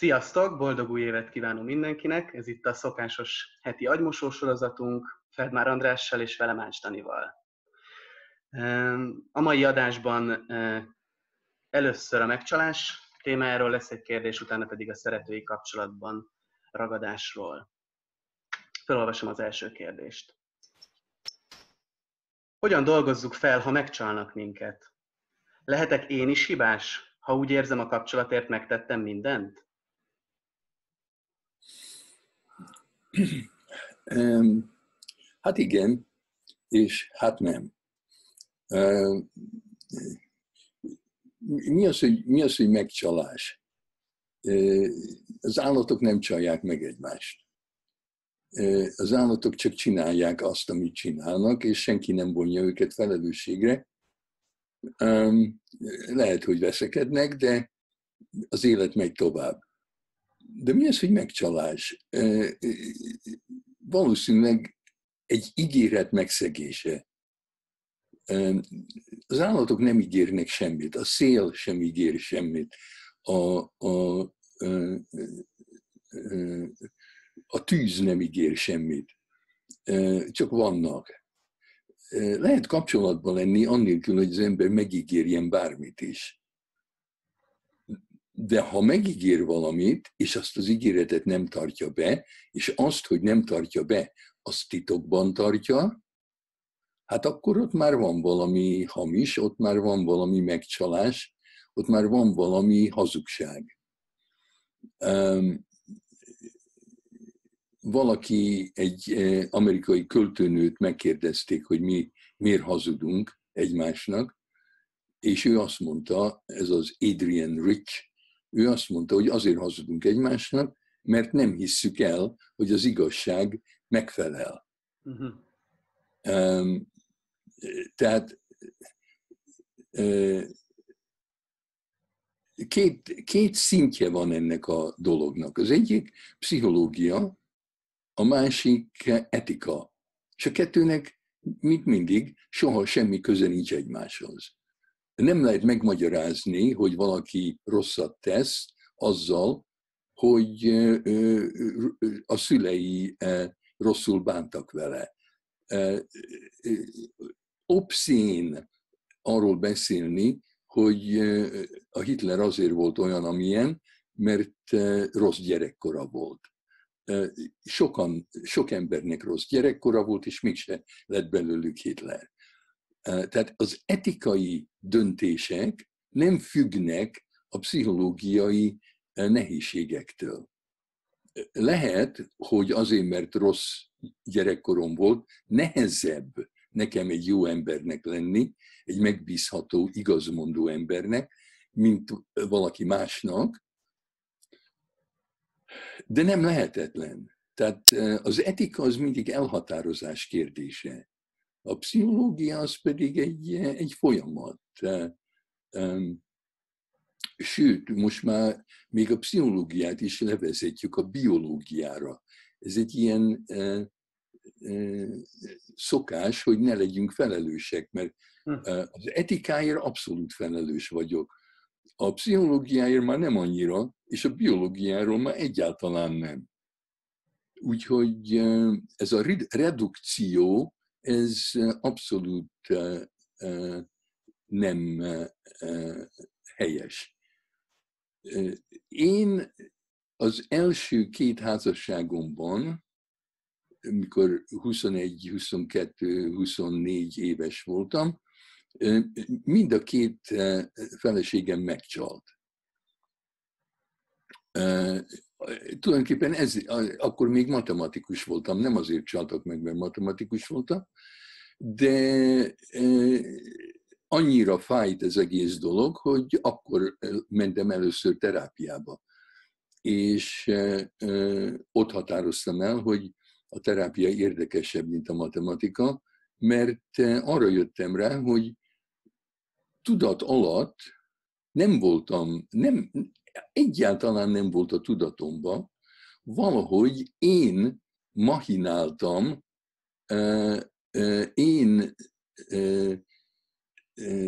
Sziasztok! Boldog új évet kívánunk mindenkinek! Ez itt a szokásos heti agymosó sorozatunk, Feldmár Andrással és velem Ács. A mai adásban először a megcsalás témájáról lesz egy kérdés, utána pedig a szeretői kapcsolatban ragadásról. Felolvasom az első kérdést. Hogyan dolgozzuk fel, ha megcsalnak minket? Lehetek én is hibás, ha úgy érzem a kapcsolatért megtettem mindent? Hát igen, és hát nem. Mi az, hogy, mi az, hogy megcsalás? Az állatok nem csalják meg egymást. Az állatok csak csinálják azt, amit csinálnak, és senki nem vonja őket felelősségre. Lehet, hogy veszekednek, de az élet megy tovább. De mi az, hogy megcsalás? Valószínűleg egy ígéret megszegése. Az állatok nem ígérnek semmit, a szél sem ígér semmit, a, a, a, a tűz nem ígér semmit, csak vannak. Lehet kapcsolatban lenni, annélkül, hogy az ember megígérjen bármit is. De ha megígér valamit, és azt az ígéretet nem tartja be, és azt, hogy nem tartja be, azt titokban tartja, hát akkor ott már van valami hamis, ott már van valami megcsalás, ott már van valami hazugság. Um, valaki, egy amerikai költőnőt megkérdezték, hogy mi miért hazudunk egymásnak, és ő azt mondta, ez az Adrian Rich, ő azt mondta, hogy azért hazudunk egymásnak, mert nem hisszük el, hogy az igazság megfelel. Uh-huh. Um, tehát uh, két, két szintje van ennek a dolognak. Az egyik pszichológia, a másik etika. És a kettőnek, mint mindig, soha semmi köze nincs egymáshoz. Nem lehet megmagyarázni, hogy valaki rosszat tesz azzal, hogy a szülei rosszul bántak vele. Obszén arról beszélni, hogy a Hitler azért volt olyan, amilyen, mert rossz gyerekkora volt. Sokan, sok embernek rossz gyerekkora volt, és mégse lett belőlük Hitler. Tehát az etikai döntések nem függnek a pszichológiai nehézségektől. Lehet, hogy azért, mert rossz gyerekkorom volt, nehezebb nekem egy jó embernek lenni, egy megbízható, igazmondó embernek, mint valaki másnak, de nem lehetetlen. Tehát az etika az mindig elhatározás kérdése. A pszichológia az pedig egy, egy folyamat. Sőt, most már még a pszichológiát is levezetjük a biológiára. Ez egy ilyen szokás, hogy ne legyünk felelősek, mert hm. az etikáért abszolút felelős vagyok. A pszichológiáért már nem annyira, és a biológiáról már egyáltalán nem. Úgyhogy ez a redukció ez abszolút nem helyes. Én az első két házasságomban, mikor 21, 22, 24 éves voltam, mind a két feleségem megcsalt tulajdonképpen ez, akkor még matematikus voltam, nem azért csaltak meg, mert matematikus voltam, de annyira fájt ez egész dolog, hogy akkor mentem először terápiába. És ott határoztam el, hogy a terápia érdekesebb, mint a matematika, mert arra jöttem rá, hogy tudat alatt nem voltam, nem, egyáltalán nem volt a tudatomban, valahogy én mahináltam, én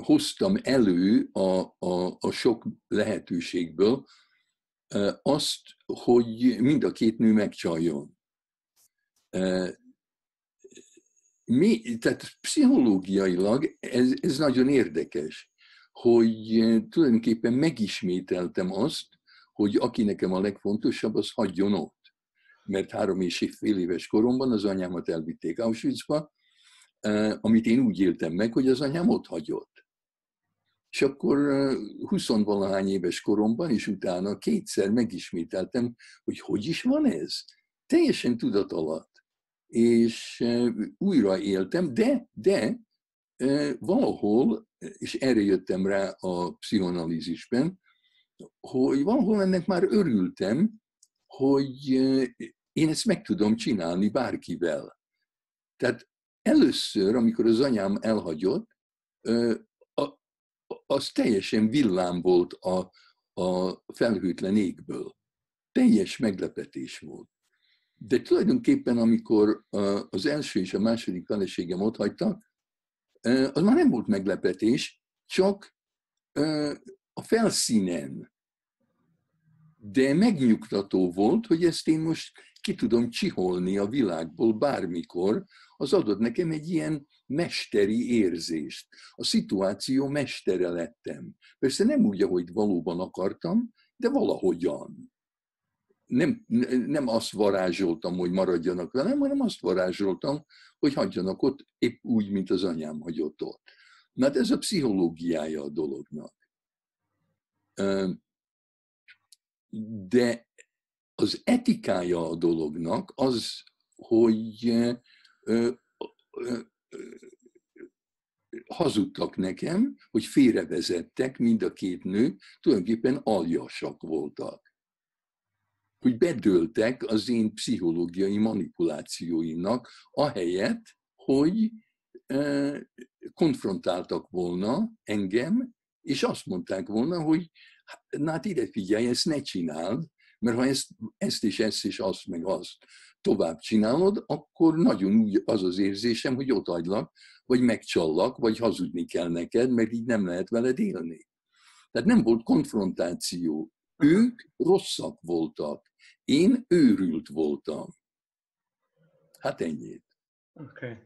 hoztam elő a, a, a sok lehetőségből azt, hogy mind a két nő megcsaljon. Mi, tehát pszichológiailag ez, ez nagyon érdekes, hogy tulajdonképpen megismételtem azt, hogy aki nekem a legfontosabb, az hagyjon ott. Mert három és fél éves koromban az anyámat elvitték Auschwitzba, amit én úgy éltem meg, hogy az anyám ott hagyott. És akkor 20 valahány éves koromban, és utána kétszer megismételtem, hogy hogy is van ez? Teljesen tudat alatt. És újra éltem, de, de valahol, és erre jöttem rá a pszichoanalízisben, hogy valahol ennek már örültem, hogy én ezt meg tudom csinálni bárkivel. Tehát először, amikor az anyám elhagyott, az teljesen villám volt a, a felhőtlen égből. Teljes meglepetés volt. De tulajdonképpen, amikor az első és a második feleségem ott hagytak, az már nem volt meglepetés, csak a felszínen. De megnyugtató volt, hogy ezt én most ki tudom csiholni a világból bármikor, az adott nekem egy ilyen mesteri érzést. A szituáció mestere lettem. Persze nem úgy, ahogy valóban akartam, de valahogyan. Nem, nem azt varázsoltam, hogy maradjanak velem, hanem azt varázsoltam, hogy hagyjanak ott épp úgy, mint az anyám hagyott ott. Na, hát ez a pszichológiája a dolognak. De az etikája a dolognak az, hogy hazudtak nekem, hogy félrevezettek, mind a két nő, tulajdonképpen aljasak voltak. Hogy bedőltek az én pszichológiai manipulációimnak, ahelyett, hogy konfrontáltak volna engem, és azt mondták volna, hogy na hát ide figyelj, ezt ne csináld, mert ha ezt, ezt és ezt és azt meg azt tovább csinálod, akkor nagyon úgy az az érzésem, hogy ott agylak, vagy megcsallak, vagy hazudni kell neked, mert így nem lehet veled élni. Tehát nem volt konfrontáció. Ők rosszak voltak. Én őrült voltam. Hát ennyit. Oké. Okay.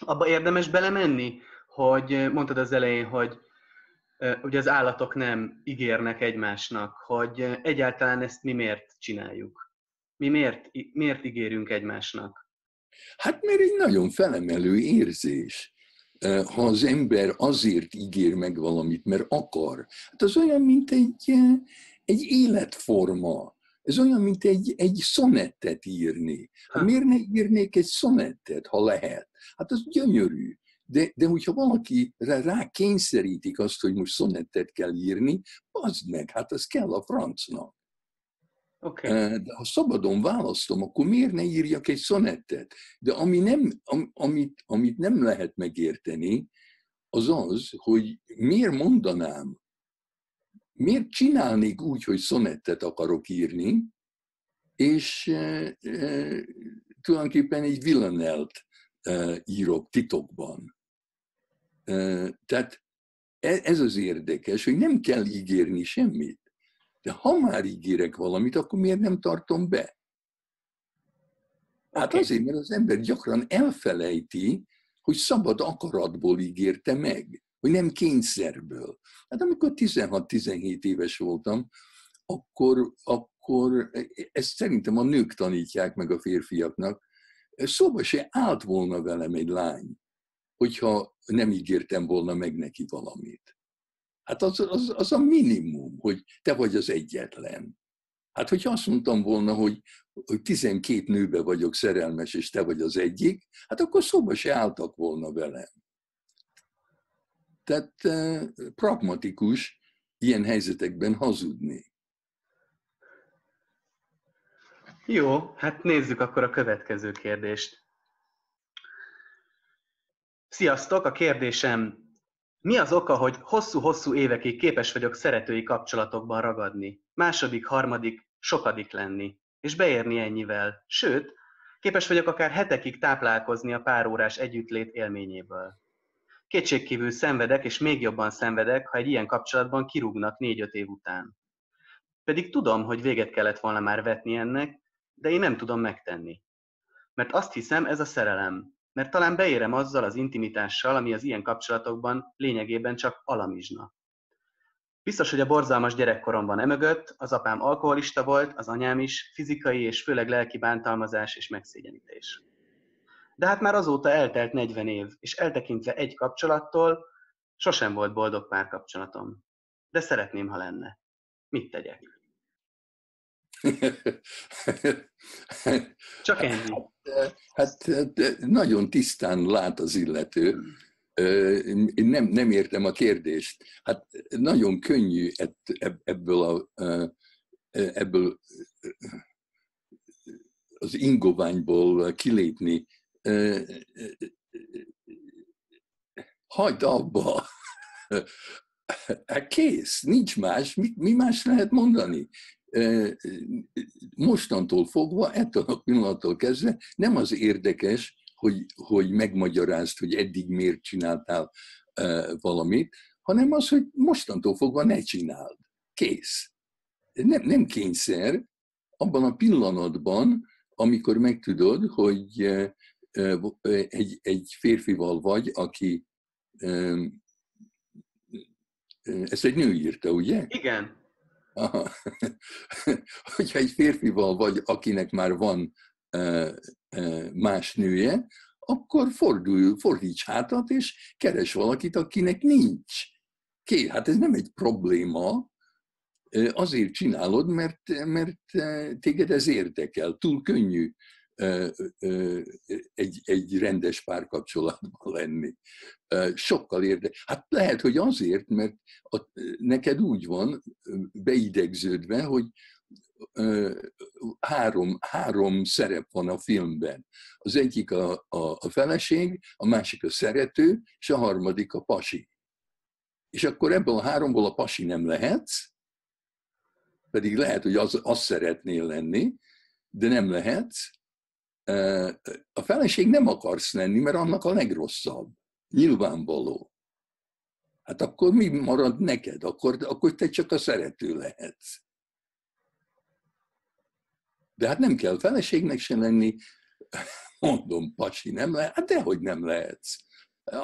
Abba érdemes belemenni, hogy mondtad az elején, hogy ugye az állatok nem ígérnek egymásnak, hogy egyáltalán ezt mi miért csináljuk? Mi miért, miért ígérünk egymásnak? Hát mert egy nagyon felemelő érzés. Ha az ember azért ígér meg valamit, mert akar, hát az olyan, mint egy, egy életforma. Ez olyan, mint egy, egy szonettet írni. Hát miért ne írnék egy szonettet, ha lehet? Hát az gyönyörű. De, de hogyha valaki rá kényszerítik azt, hogy most szonettet kell írni, az meg, hát az kell a francnak. Okay. De ha szabadon választom, akkor miért ne írjak egy szonettet? De ami nem, am, amit, amit nem lehet megérteni, az az, hogy miért mondanám, miért csinálnék úgy, hogy szonettet akarok írni, és e, e, tulajdonképpen egy villanelt e, írok titokban. Tehát e, ez az érdekes, hogy nem kell ígérni semmit. De ha már ígérek valamit, akkor miért nem tartom be? Hát okay. azért, mert az ember gyakran elfelejti, hogy szabad akaratból ígérte meg, hogy nem kényszerből. Hát amikor 16-17 éves voltam, akkor, akkor ezt szerintem a nők tanítják meg a férfiaknak, szóba se állt volna velem egy lány, hogyha nem ígértem volna meg neki valamit. Hát az, az, az a minimum, hogy te vagy az egyetlen. Hát, hogyha azt mondtam volna, hogy, hogy 12 nőbe vagyok szerelmes, és te vagy az egyik, hát akkor szóba se álltak volna velem. Tehát eh, pragmatikus ilyen helyzetekben hazudni. Jó, hát nézzük akkor a következő kérdést. Sziasztok! A kérdésem, mi az oka, hogy hosszú-hosszú évekig képes vagyok szeretői kapcsolatokban ragadni, második, harmadik, sokadik lenni, és beérni ennyivel, sőt, képes vagyok akár hetekig táplálkozni a párórás együttlét élményéből. Kétségkívül szenvedek, és még jobban szenvedek, ha egy ilyen kapcsolatban kirúgnak négy-öt év után. Pedig tudom, hogy véget kellett volna már vetni ennek, de én nem tudom megtenni. Mert azt hiszem, ez a szerelem. Mert talán beérem azzal az intimitással, ami az ilyen kapcsolatokban lényegében csak alamizsna. Biztos, hogy a borzalmas gyerekkoromban emögött az apám alkoholista volt, az anyám is, fizikai és főleg lelki bántalmazás és megszégyenítés. De hát már azóta eltelt 40 év, és eltekintve egy kapcsolattól, sosem volt boldog párkapcsolatom. De szeretném, ha lenne. Mit tegyek? Csak ennyi. Hát, hát nagyon tisztán lát az illető. Én nem, nem értem a kérdést. Hát nagyon könnyű ebből, a, ebből az ingoványból kilépni. Hagyd abba! Hát kész, nincs más. Mi, mi más lehet mondani? Mostantól fogva, ettől a pillanattól kezdve nem az érdekes, hogy, hogy megmagyarázd, hogy eddig miért csináltál valamit, hanem az, hogy mostantól fogva ne csináld. Kész. Nem, nem kényszer, abban a pillanatban, amikor megtudod, hogy egy, egy férfival vagy, aki ezt egy nő írta, ugye? Igen. Aha. Hogyha egy férfival vagy, akinek már van más nője, akkor fordulj, fordíts hátat, és keres valakit, akinek nincs. Ké, hát ez nem egy probléma, azért csinálod, mert, mert téged ez érdekel. Túl könnyű egy, egy rendes párkapcsolatban lenni. Sokkal érdekes. Hát lehet, hogy azért, mert a, neked úgy van beidegződve, hogy három, három szerep van a filmben. Az egyik a, a, a feleség, a másik a szerető, és a harmadik a pasi. És akkor ebből a háromból a pasi nem lehetsz, pedig lehet, hogy az, azt szeretnél lenni, de nem lehetsz. A feleség nem akarsz lenni, mert annak a legrosszabb. Nyilvánvaló. Hát akkor mi marad neked? Akkor, akkor te csak a szerető lehetsz. De hát nem kell feleségnek se lenni, mondom, pasi nem lehet, hát dehogy nem lehetsz.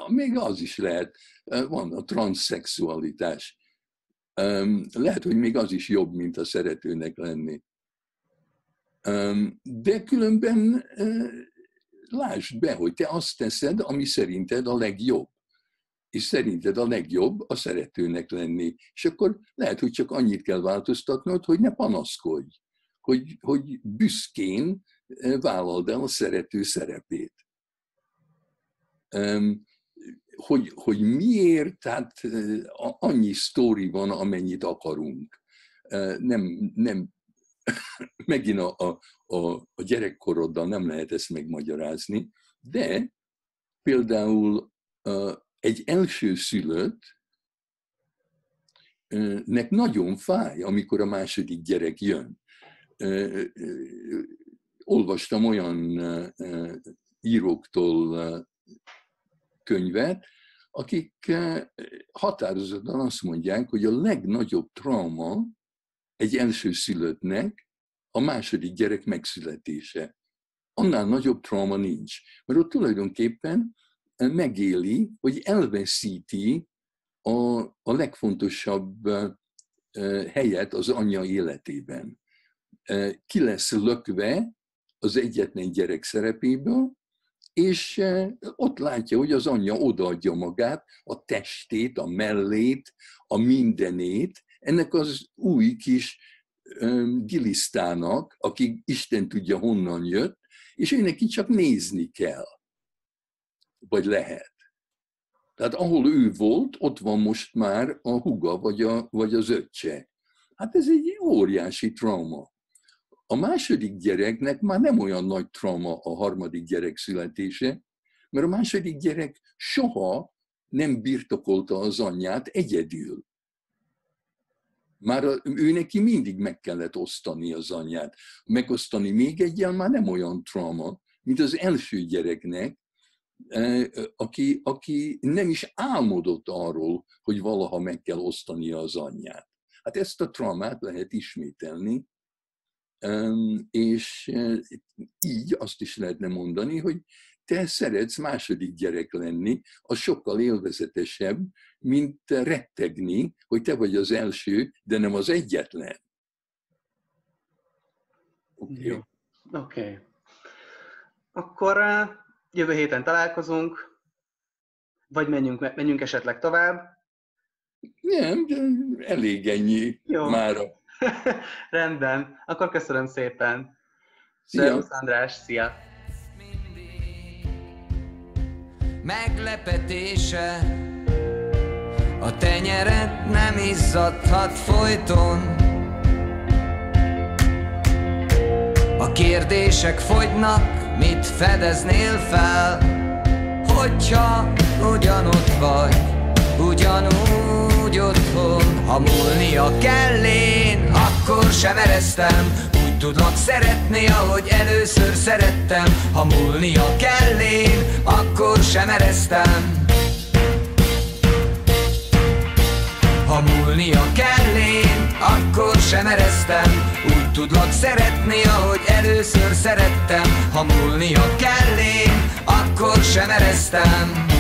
Még az is lehet, van a transzexualitás. Lehet, hogy még az is jobb, mint a szeretőnek lenni. De különben lásd be, hogy te azt teszed, ami szerinted a legjobb. És szerinted a legjobb a szeretőnek lenni. És akkor lehet, hogy csak annyit kell változtatnod, hogy ne panaszkodj hogy, hogy büszkén vállald el a szerető szerepét. Hogy, hogy miért, tehát annyi sztori van, amennyit akarunk. Nem, nem, megint a, a, a, a gyerekkoroddal nem lehet ezt megmagyarázni, de például egy első szülött, nek nagyon fáj, amikor a második gyerek jön. Olvastam olyan íróktól könyvet, akik határozottan azt mondják, hogy a legnagyobb trauma egy elsőszülöttnek a második gyerek megszületése. Annál nagyobb trauma nincs. Mert ott tulajdonképpen megéli, hogy elveszíti a, a legfontosabb helyet az anyja életében ki lesz lökve az egyetlen gyerek szerepéből, és ott látja, hogy az anyja odaadja magát, a testét, a mellét, a mindenét, ennek az új kis gilisztának, aki Isten tudja honnan jött, és ő neki csak nézni kell. Vagy lehet. Tehát ahol ő volt, ott van most már a huga, vagy, a, vagy az öccse. Hát ez egy óriási trauma. A második gyereknek már nem olyan nagy trauma a harmadik gyerek születése, mert a második gyerek soha nem birtokolta az anyját egyedül. Már ő neki mindig meg kellett osztani az anyját. Megosztani még egyel már nem olyan trauma, mint az első gyereknek, e, aki, aki nem is álmodott arról, hogy valaha meg kell osztania az anyját. Hát ezt a traumát lehet ismételni, és így azt is lehetne mondani, hogy te szeretsz második gyerek lenni, az sokkal élvezetesebb, mint rettegni, hogy te vagy az első, de nem az egyetlen. Oké. Okay. Oké. Okay. Akkor jövő héten találkozunk, vagy menjünk, menjünk esetleg tovább. Nem, elég ennyi Jó. mára. Rendben, akkor köszönöm szépen. Szia. Szervusz András, szia! Meglepetése A tenyered nem izzadhat folyton A kérdések fogynak, mit fedeznél fel Hogyha ugyanott vagy, ugyanúgy otthon Ha múlnia kell én, akkor sem ereztem. Úgy tudlak szeretni, ahogy először szerettem. Ha múlnia kell én, akkor sem ereztem. Ha múlnia kell én, akkor sem ereztem. Úgy tudlak szeretni, ahogy először szerettem. Ha múlnia kell én, akkor sem ereztem